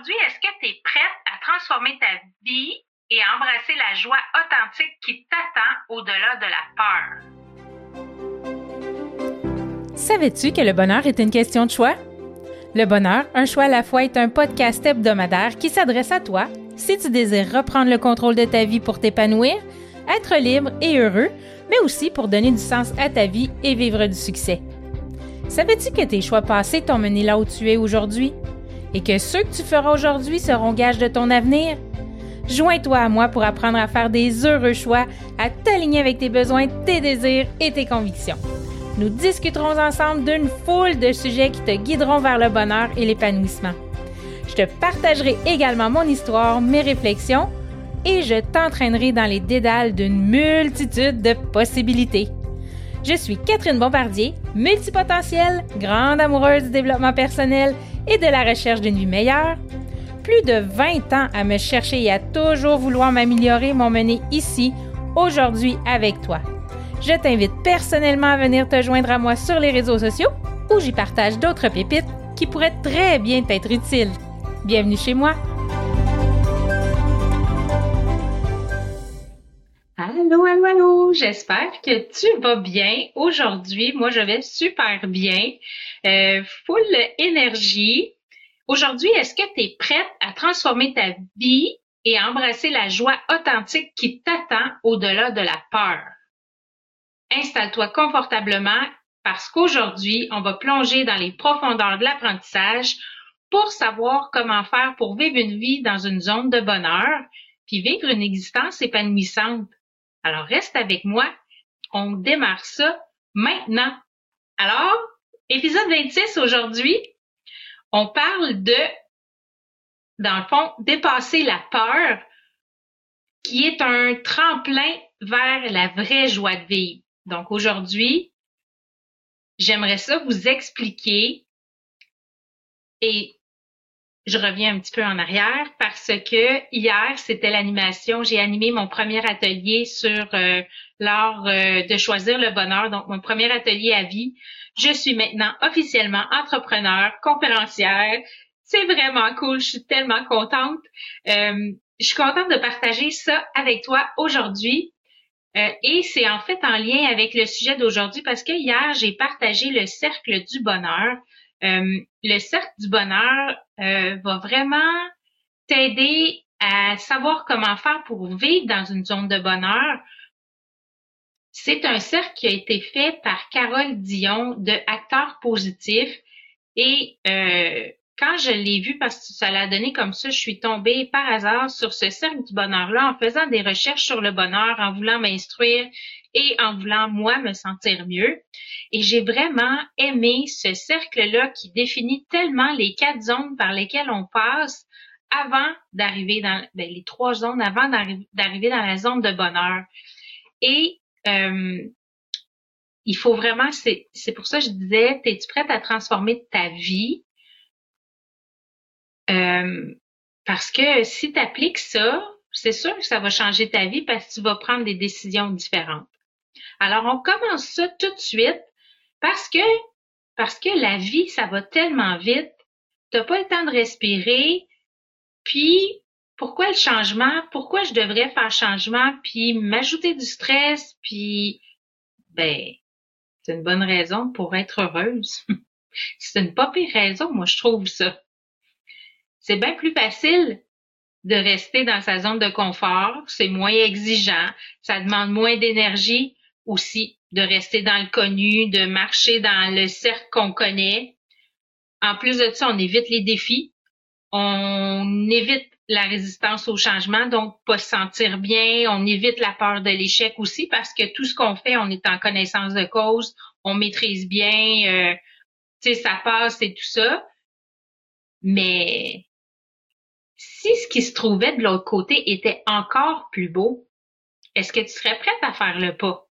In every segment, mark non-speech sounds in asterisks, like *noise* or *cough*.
Aujourd'hui, est-ce que tu es prête à transformer ta vie et à embrasser la joie authentique qui t'attend au-delà de la peur? Savais-tu que le bonheur est une question de choix? Le bonheur, un choix à la fois, est un podcast hebdomadaire qui s'adresse à toi si tu désires reprendre le contrôle de ta vie pour t'épanouir, être libre et heureux, mais aussi pour donner du sens à ta vie et vivre du succès. Savais-tu que tes choix passés t'ont mené là où tu es aujourd'hui? Et que ceux que tu feras aujourd'hui seront gages de ton avenir? Joins-toi à moi pour apprendre à faire des heureux choix, à t'aligner avec tes besoins, tes désirs et tes convictions. Nous discuterons ensemble d'une foule de sujets qui te guideront vers le bonheur et l'épanouissement. Je te partagerai également mon histoire, mes réflexions et je t'entraînerai dans les dédales d'une multitude de possibilités. Je suis Catherine Bombardier, multipotentielle, grande amoureuse du développement personnel et de la recherche d'une vie meilleure. Plus de 20 ans à me chercher et à toujours vouloir m'améliorer m'ont mené ici, aujourd'hui avec toi. Je t'invite personnellement à venir te joindre à moi sur les réseaux sociaux où j'y partage d'autres pépites qui pourraient très bien t'être utiles. Bienvenue chez moi. Allô, allô, allô, j'espère que tu vas bien. Aujourd'hui, moi, je vais super bien, euh, full énergie. Aujourd'hui, est-ce que tu es prête à transformer ta vie et à embrasser la joie authentique qui t'attend au-delà de la peur? Installe-toi confortablement parce qu'aujourd'hui, on va plonger dans les profondeurs de l'apprentissage pour savoir comment faire pour vivre une vie dans une zone de bonheur, puis vivre une existence épanouissante. Alors, reste avec moi. On démarre ça maintenant. Alors, épisode 26 aujourd'hui, on parle de, dans le fond, dépasser la peur qui est un tremplin vers la vraie joie de vivre. Donc aujourd'hui, j'aimerais ça vous expliquer et je reviens un petit peu en arrière parce que hier, c'était l'animation. J'ai animé mon premier atelier sur euh, l'art euh, de choisir le bonheur, donc mon premier atelier à vie. Je suis maintenant officiellement entrepreneur, conférencière. C'est vraiment cool, je suis tellement contente. Euh, je suis contente de partager ça avec toi aujourd'hui. et c'est en fait en lien avec le sujet d'aujourd'hui parce que hier, j'ai partagé le cercle du bonheur. Euh, le cercle du bonheur euh, va vraiment t'aider à savoir comment faire pour vivre dans une zone de bonheur. C'est un cercle qui a été fait par Carole Dion de Acteurs Positifs et euh, quand je l'ai vu, parce que ça l'a donné comme ça, je suis tombée par hasard sur ce cercle du bonheur-là en faisant des recherches sur le bonheur, en voulant m'instruire et en voulant moi me sentir mieux. Et j'ai vraiment aimé ce cercle-là qui définit tellement les quatre zones par lesquelles on passe avant d'arriver dans ben, les trois zones avant d'arriver dans la zone de bonheur. Et euh, il faut vraiment, c'est pour ça que je disais, es-tu prête à transformer ta vie? Euh, parce que si tu appliques ça, c'est sûr que ça va changer ta vie parce que tu vas prendre des décisions différentes. Alors, on commence ça tout de suite parce que, parce que la vie, ça va tellement vite. T'as pas le temps de respirer. Puis, pourquoi le changement? Pourquoi je devrais faire changement? Puis, m'ajouter du stress? Puis, ben, c'est une bonne raison pour être heureuse. *laughs* c'est une pas pire raison, moi, je trouve ça. C'est bien plus facile de rester dans sa zone de confort, c'est moins exigeant, ça demande moins d'énergie aussi de rester dans le connu, de marcher dans le cercle qu'on connaît. En plus de ça, on évite les défis, on évite la résistance au changement, donc pas se sentir bien, on évite la peur de l'échec aussi parce que tout ce qu'on fait, on est en connaissance de cause, on maîtrise bien, euh, tu sais, ça passe et tout ça. Mais si ce qui se trouvait de l'autre côté était encore plus beau, est-ce que tu serais prête à faire le pas?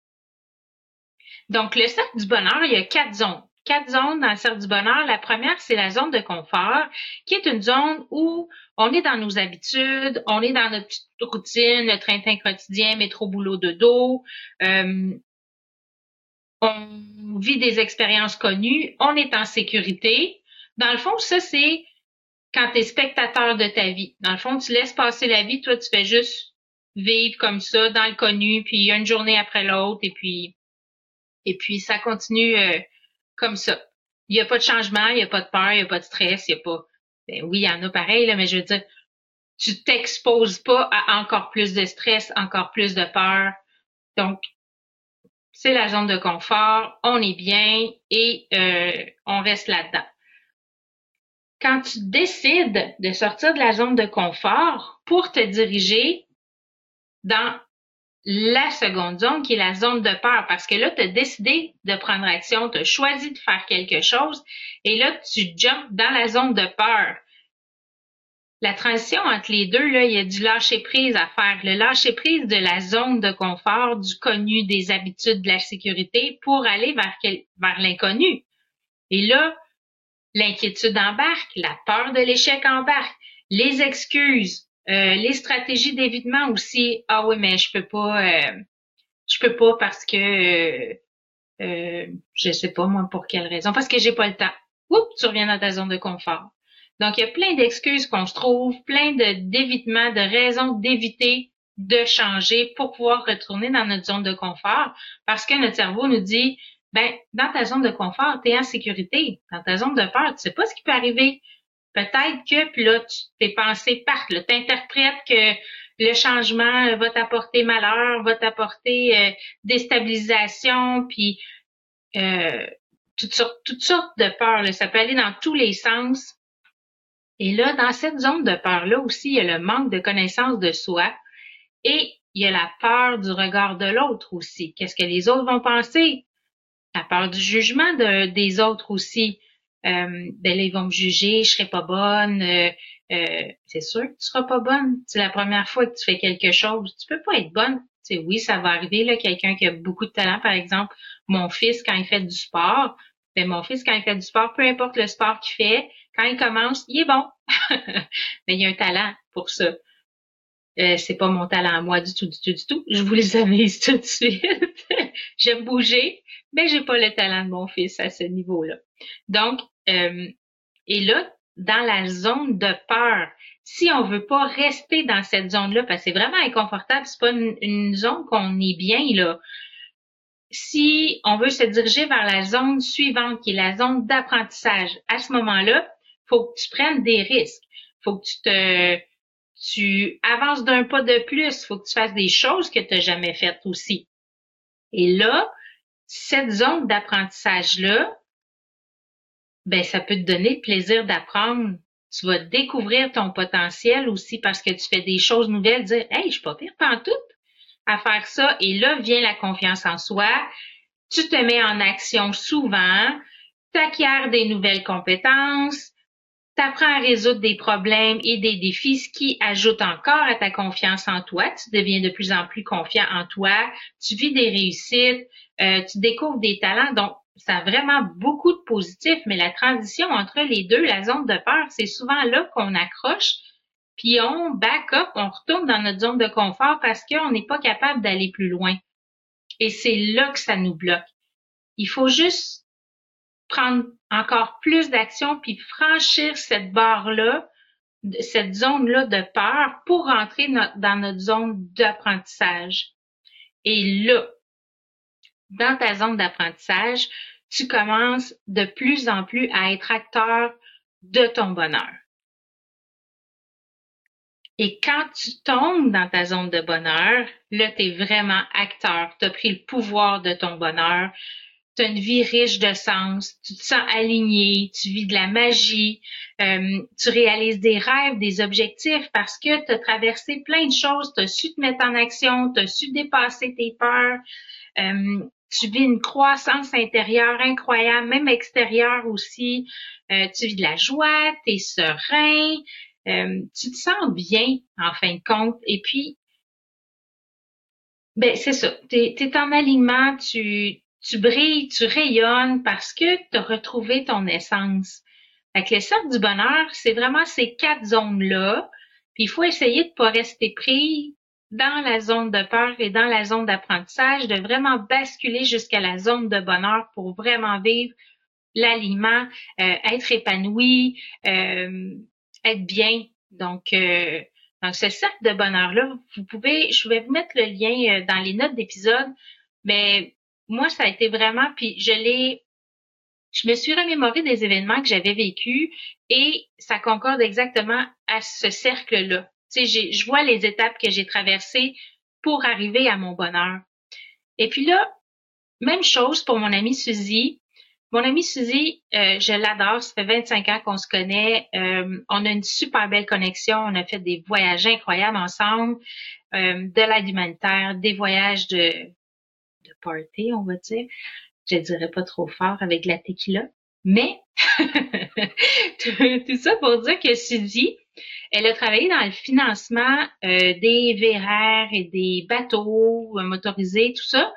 Donc, le cercle du bonheur, il y a quatre zones. Quatre zones dans le cercle du bonheur. La première, c'est la zone de confort, qui est une zone où on est dans nos habitudes, on est dans notre petite routine, notre train quotidien, métro, boulot, de dos. Euh, on vit des expériences connues, on est en sécurité. Dans le fond, ça, c'est quand tu es spectateur de ta vie. Dans le fond, tu laisses passer la vie, toi, tu fais juste vivre comme ça, dans le connu, puis une journée après l'autre, et puis et puis ça continue euh, comme ça. Il n'y a pas de changement, il n'y a pas de peur, il n'y a pas de stress, il n'y a pas. Ben oui, il y en a pareil, là, mais je veux dire, tu t'exposes pas à encore plus de stress, encore plus de peur. Donc, c'est la zone de confort, on est bien et euh, on reste là-dedans. Quand tu décides de sortir de la zone de confort pour te diriger dans la seconde zone qui est la zone de peur parce que là, tu as décidé de prendre action, tu as choisi de faire quelque chose et là, tu jumps dans la zone de peur. La transition entre les deux, là, il y a du lâcher prise à faire. Le lâcher prise de la zone de confort, du connu, des habitudes, de la sécurité pour aller vers, vers l'inconnu. Et là, l'inquiétude embarque, la peur de l'échec embarque, les excuses, euh, les stratégies d'évitement aussi. Ah oui, mais je peux pas, euh, je peux pas parce que euh, euh, je sais pas moi pour quelle raison, parce que j'ai pas le temps. Oups, tu reviens dans ta zone de confort. Donc il y a plein d'excuses qu'on se trouve, plein de d'évitements, de raisons d'éviter de changer pour pouvoir retourner dans notre zone de confort, parce que notre cerveau nous dit ben dans ta zone de confort, tu es en sécurité. Dans ta zone de peur, tu sais pas ce qui peut arriver peut-être que, puis là, tu, tes pensées partent, là, t'interprètes que le changement va t'apporter malheur, va t'apporter euh, déstabilisation, puis euh, toutes sortes, toutes sortes de peurs. Là. Ça peut aller dans tous les sens. Et là, dans cette zone de peur-là aussi, il y a le manque de connaissance de soi et il y a la peur du regard de l'autre aussi. Qu'est-ce que les autres vont penser? La peur du jugement de, des autres aussi euh, ben là, ils vont me juger, je serai pas bonne. Euh, euh, c'est sûr que tu seras pas bonne. C'est la première fois que tu fais quelque chose. Tu peux pas être bonne. sais, oui, ça va arriver, là, quelqu'un qui a beaucoup de talent, par exemple, mon fils, quand il fait du sport, ben, mon fils, quand il fait du sport, peu importe le sport qu'il fait, quand il commence, il est bon. *laughs* Mais il y a un talent pour ça. Euh, c'est pas mon talent à moi du tout, du tout, du tout. Je vous les avise tout de suite. *laughs* J'aime bouger, mais j'ai pas le talent de mon fils à ce niveau-là. Donc, euh, et là, dans la zone de peur, si on veut pas rester dans cette zone-là, parce que c'est vraiment inconfortable, c'est pas une, zone qu'on est bien là. Si on veut se diriger vers la zone suivante, qui est la zone d'apprentissage, à ce moment-là, faut que tu prennes des risques. Faut que tu te, tu avances d'un pas de plus. Faut que tu fasses des choses que tu n'as jamais faites aussi. Et là, cette zone d'apprentissage-là, ben ça peut te donner plaisir d'apprendre. Tu vas découvrir ton potentiel aussi parce que tu fais des choses nouvelles, dire Hey, je suis pas pire tout à faire ça. Et là vient la confiance en soi. Tu te mets en action souvent, tu acquiers des nouvelles compétences, tu apprends à résoudre des problèmes et des défis, ce qui ajoute encore à ta confiance en toi. Tu deviens de plus en plus confiant en toi, tu vis des réussites, euh, tu découvres des talents. Donc, ça a vraiment beaucoup de positifs, mais la transition entre les deux, la zone de peur, c'est souvent là qu'on accroche, puis on back up, on retourne dans notre zone de confort parce qu'on n'est pas capable d'aller plus loin. Et c'est là que ça nous bloque. Il faut juste prendre encore plus d'action puis franchir cette barre-là, cette zone-là de peur pour rentrer dans notre zone d'apprentissage. Et là, dans ta zone d'apprentissage, tu commences de plus en plus à être acteur de ton bonheur. Et quand tu tombes dans ta zone de bonheur, là, tu es vraiment acteur. Tu as pris le pouvoir de ton bonheur. Tu as une vie riche de sens. Tu te sens aligné. Tu vis de la magie. Euh, tu réalises des rêves, des objectifs parce que tu as traversé plein de choses. Tu as su te mettre en action. Tu as su dépasser tes peurs. Euh, tu vis une croissance intérieure incroyable, même extérieure aussi. Euh, tu vis de la joie, tu es serein, euh, tu te sens bien en fin de compte. Et puis, ben c'est ça, tu es, en alignement, tu, tu brilles, tu rayonnes parce que tu as retrouvé ton essence. Avec le cercle du bonheur, c'est vraiment ces quatre zones-là. Puis il faut essayer de pas rester pris dans la zone de peur et dans la zone d'apprentissage, de vraiment basculer jusqu'à la zone de bonheur pour vraiment vivre l'aliment, euh, être épanoui, euh, être bien. Donc, euh, donc ce cercle de bonheur-là, vous pouvez, je vais vous mettre le lien euh, dans les notes d'épisode, mais moi, ça a été vraiment, puis je l'ai, je me suis remémoré des événements que j'avais vécus et ça concorde exactement à ce cercle-là. Tu sais, je vois les étapes que j'ai traversées pour arriver à mon bonheur. Et puis là, même chose pour mon amie Suzy. Mon amie Suzy, euh, je l'adore. Ça fait 25 ans qu'on se connaît. Euh, on a une super belle connexion. On a fait des voyages incroyables ensemble, euh, de l'aide humanitaire, des voyages de, de party, on va dire. Je dirais pas trop fort avec la tequila. Mais *laughs* tout ça pour dire que Suzy, elle a travaillé dans le financement des VRR et des bateaux motorisés, tout ça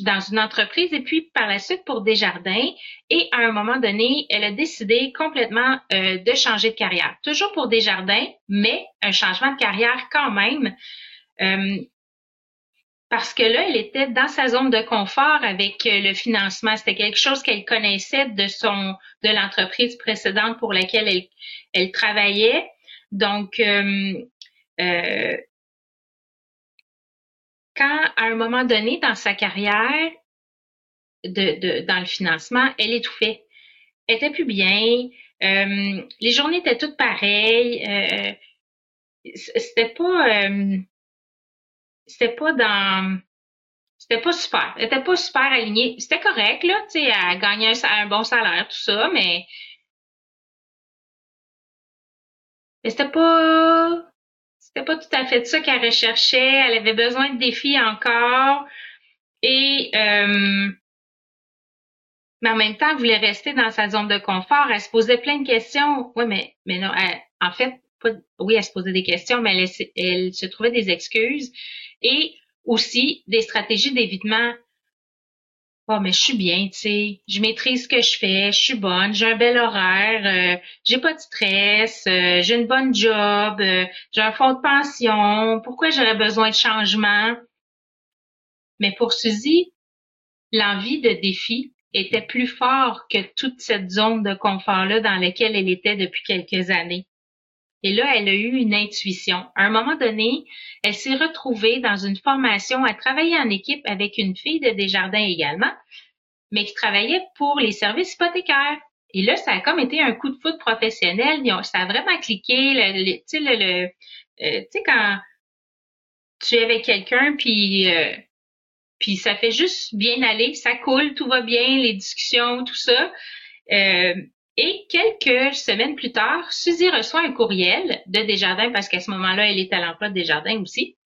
dans une entreprise et puis par la suite pour Desjardins. Et à un moment donné, elle a décidé complètement euh, de changer de carrière. Toujours pour Desjardins, mais un changement de carrière quand même. Euh, parce que là, elle était dans sa zone de confort avec euh, le financement. C'était quelque chose qu'elle connaissait de son de l'entreprise précédente pour laquelle elle, elle travaillait. Donc, euh, quand, à un moment donné dans sa carrière, de, dans le financement, elle étouffait. Elle était plus bien. Euh, les journées étaient toutes pareilles. Euh, c'était pas, euh, c'était pas dans, c'était pas super. Elle était pas super alignée. C'était correct là, tu sais, elle gagnait un, bon salaire, tout ça, mais, mais c'était pas, c'était pas tout à fait ça qu'elle recherchait. Elle avait besoin de défis encore. Et euh, mais en même temps, elle voulait rester dans sa zone de confort. Elle se posait plein de questions. Oui, mais, mais non, en fait, oui, elle se posait des questions, mais elle, se trouvait des excuses et aussi des stratégies d'évitement oh, mais je suis bien, tu sais, je maîtrise ce que je fais, je suis bonne, j'ai un bel horaire, euh, j'ai pas de stress, euh, j'ai une bonne job, euh, j'ai un fonds de pension, pourquoi j'aurais besoin de changement? Mais pour Suzy, l'envie de défi était plus fort que toute cette zone de confort-là dans laquelle elle était depuis quelques années. Et là, elle a eu une intuition. À un moment donné, elle s'est retrouvée dans une formation à travailler en équipe avec une fille de Desjardins également, mais qui travaillait pour les services hypothécaires. Et là, ça a comme été un coup de foot professionnel. Ça a vraiment cliqué. tu sais, le, euh, tu sais, quand tu es avec quelqu'un, puis euh, puis ça fait juste bien aller, ça coule, tout va bien, les discussions, tout ça. Euh, et quelques semaines plus tard, Suzy reçoit un courriel de Desjardins, parce qu'à ce moment-là, elle est à l'emploi de Desjardins aussi.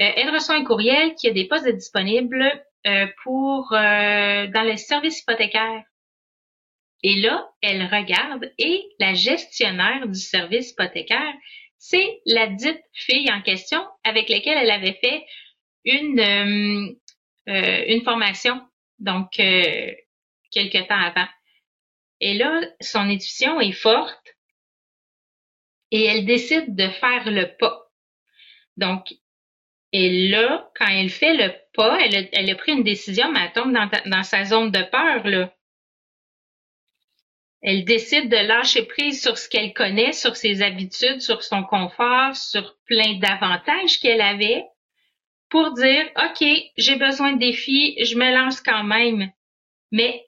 Euh, elle reçoit un courriel qui a des postes disponibles euh, pour euh, dans le service hypothécaire. Et là, elle regarde et la gestionnaire du service hypothécaire, c'est la dite fille en question avec laquelle elle avait fait une, une formation, donc quelques temps avant. Et là, son intuition est forte et elle décide de faire le pas. Donc, et là, quand elle fait le pas, elle a, pris une décision, mais elle tombe dans, dans sa zone de peur, là. Elle décide de lâcher prise sur ce qu'elle connaît, sur ses habitudes, sur son confort, sur plein d'avantages qu'elle avait pour dire, OK, j'ai besoin de défis, je me lance quand même. Mais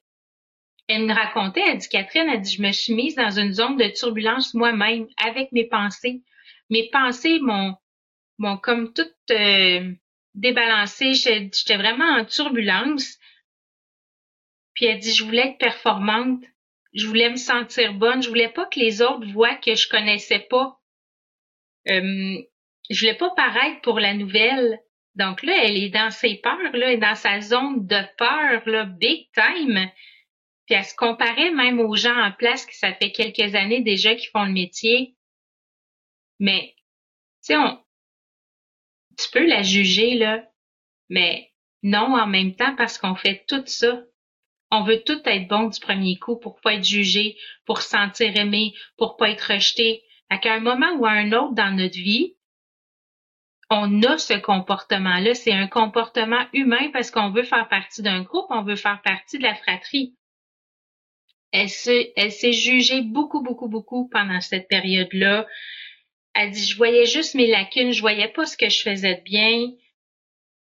elle me racontait, elle dit Catherine, elle dit je me suis mise dans une zone de turbulence moi-même avec mes pensées. Mes pensées m'ont m'ont comme toutes euh, débalancé. J'étais vraiment en turbulence. Puis elle dit je voulais être performante, je voulais me sentir bonne, je voulais pas que les autres voient que je connaissais pas. Euh, je voulais pas paraître pour la nouvelle. Donc là, elle est dans ses peurs, là, elle est dans sa zone de peur, là, big time. Puis elle se comparait même aux gens en place qui ça fait quelques années déjà qui font le métier. Mais, tu sais, tu peux la juger, là, mais non en même temps parce qu'on fait tout ça. On veut tout être bon du premier coup pour pas être jugé, pour se sentir aimé, pour pas être rejeté. À un moment ou à un autre dans notre vie, on a ce comportement-là. C'est un comportement humain parce qu'on veut faire partie d'un groupe, on veut faire partie de la fratrie. Elle s'est jugée beaucoup, beaucoup, beaucoup pendant cette période-là. Elle dit, je voyais juste mes lacunes, je voyais pas ce que je faisais de bien.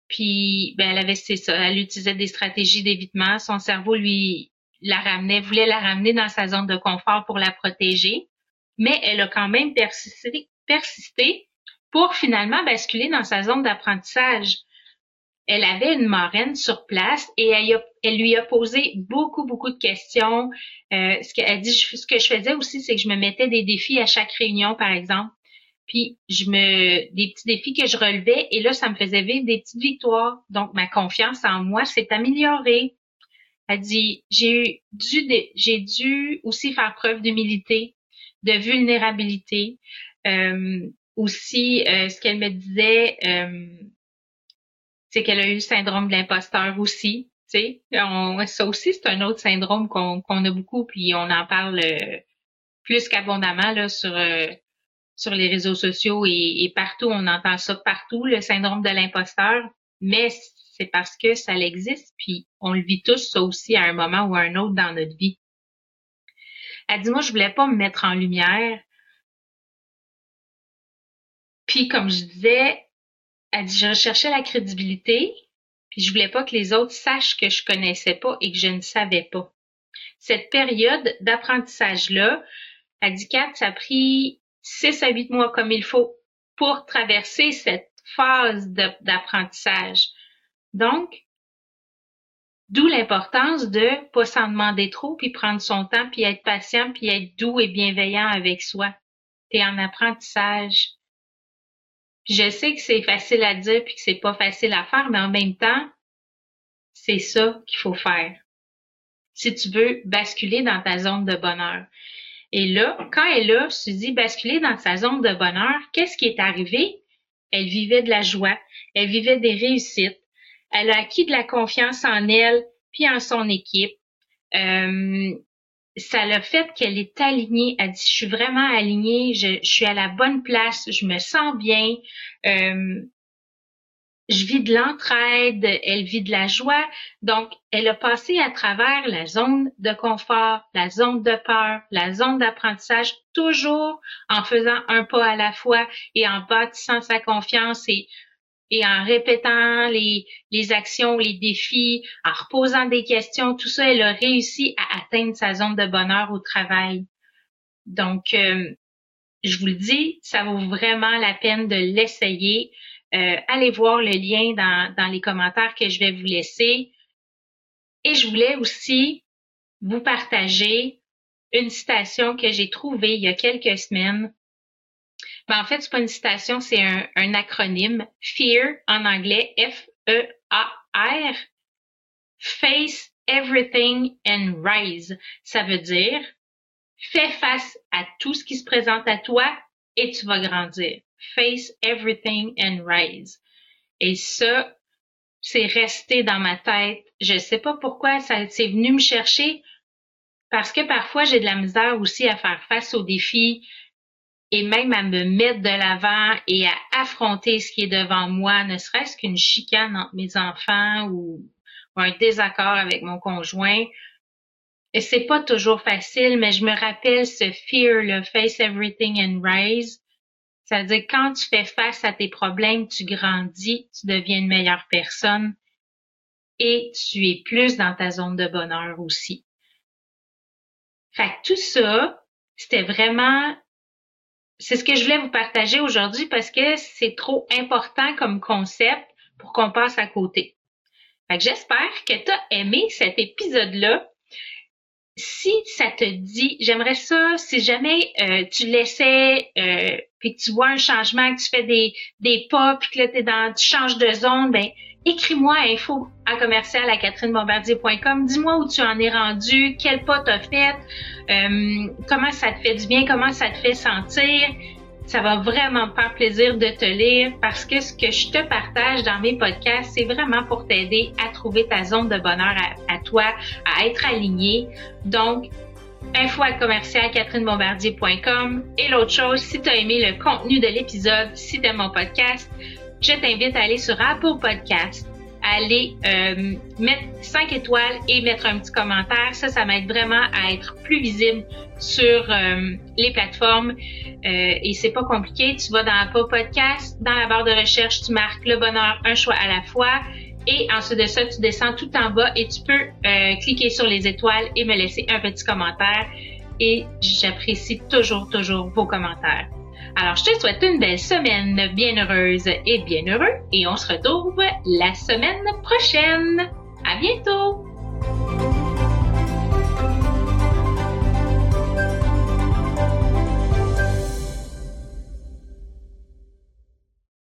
Puis, ben, elle avait, c'est ça, elle utilisait des stratégies d'évitement. Son cerveau, lui, la ramenait, voulait la ramener dans sa zone de confort pour la protéger. Mais elle a quand même persisté, persisté pour finalement basculer dans sa zone d'apprentissage elle avait une marraine sur place et elle, lui a posé beaucoup, beaucoup de questions. Euh, ce qu'elle dit, ce que je faisais aussi, c'est que je me mettais des défis à chaque réunion, par exemple. Puis je me des petits défis que je relevais et là, ça me faisait vivre des petites victoires. Donc ma confiance en moi s'est améliorée. Elle dit j'ai dû j'ai dû aussi faire preuve d'humilité, de vulnérabilité. Euh, aussi, euh, ce qu'elle me disait, euh, c'est qu'elle a eu le syndrome de l'imposteur aussi. Sais, ça aussi, c'est un autre syndrome qu'on a beaucoup, puis on en parle euh, plus qu'abondamment là sur euh, sur les réseaux sociaux et, partout, on entend ça partout, le syndrome de l'imposteur. Mais c'est parce que ça existe, puis on le vit tous ça aussi à un moment ou à un autre dans notre vie. Elle dit moi, je voulais pas me mettre en lumière. Puis comme je disais, elle dit, je recherchais la crédibilité, puis je voulais pas que les autres sachent que je connaissais pas et que je ne savais pas. Cette période d'apprentissage-là, elle dit, Kat, ça a pris six à huit mois comme il faut pour traverser cette phase d'apprentissage. Donc, d'où l'importance de pas s'en demander trop, puis prendre son temps, puis être patient, puis être doux et bienveillant avec soi. T'es en apprentissage je sais que c'est facile à dire puis que c'est pas facile à faire, mais en même temps, c'est ça qu'il faut faire. Si tu veux basculer dans ta zone de bonheur. Et là, quand elle a, dit basculer dans sa zone de bonheur, qu'est-ce qui est arrivé? Elle vivait de la joie, elle vivait des réussites, elle a acquis de la confiance en elle puis en son équipe. Euh, ça l'a fait qu'elle est alignée. Elle dit, je suis vraiment alignée, je, suis à la bonne place, je me sens bien, euh, je vis de l'entraide, elle vit de la joie. Donc, elle a passé à travers la zone de confort, la zone de peur, la zone d'apprentissage, toujours en faisant un pas à la fois et en bâtissant sa confiance et et en répétant les, les actions, les défis, en reposant des questions, tout ça, elle a réussi à atteindre sa zone de bonheur au travail. Donc, euh, je vous le dis, ça vaut vraiment la peine de l'essayer. Euh, allez voir le lien dans, dans les commentaires que je vais vous laisser. Et je voulais aussi vous partager une citation que j'ai trouvée il y a quelques semaines ben, en fait, c'est pas une citation, c'est un, acronyme. FEAR en anglais, F-E-A-R. Face everything and rise. Ça veut dire fais face à tout ce qui se présente à toi et tu vas grandir. Face everything and rise. Et ça, c'est resté dans ma tête. Je sais pas pourquoi ça c'est venu me chercher parce que parfois j'ai de la misère aussi à faire face aux défis, et même à me mettre de l'avant et à affronter ce qui est devant moi, ne serait-ce qu'une chicane entre mes enfants ou, un désaccord avec mon conjoint. Et c'est pas toujours facile, mais je me rappelle ce fear, le face everything and rise. C'est-à-dire quand tu fais face à tes problèmes, tu grandis, tu deviens une meilleure personne et tu es plus dans ta zone de bonheur aussi. Fait que tout ça, c'était vraiment c'est ce que je voulais vous partager aujourd'hui parce que c'est trop important comme concept pour qu'on passe à côté. J'espère que tu as aimé cet épisode-là. Si ça te dit, j'aimerais ça, si jamais euh, tu laissais, euh, puis que tu vois un changement, que tu fais des, des pas, puis que là, es dans, tu changes de zone, ben écris-moi info à commercial à catherinebombardier.com. Dis-moi où tu en es rendu, quel pas t'as fait, euh, comment ça te fait du bien, comment ça te fait sentir. Ça va vraiment me faire plaisir de te lire parce que ce que je te partage dans mes podcasts, c'est vraiment pour t'aider à trouver ta zone de bonheur à, toi, à être aligné. Donc, info à commercial catherinebombardier.com. Et l'autre chose, si tu as aimé le contenu de l'épisode, si tu aimes mon podcast, je t'invite à aller sur Apple Podcast aller euh, mettre 5 étoiles et mettre un petit commentaire. Ça, ça m'aide vraiment à être plus visible sur euh, les plateformes. Euh, et c'est pas compliqué. Tu vas dans Apple Podcast, dans la barre de recherche, tu marques le bonheur, un choix à la fois. Et ensuite de ça, tu descends tout en bas et tu peux euh, cliquer sur les étoiles et me laisser un petit commentaire. Et j'apprécie toujours, toujours vos commentaires. Alors, je te souhaite une belle semaine bien heureuse et bien heureux et on se retrouve la semaine prochaine. À bientôt!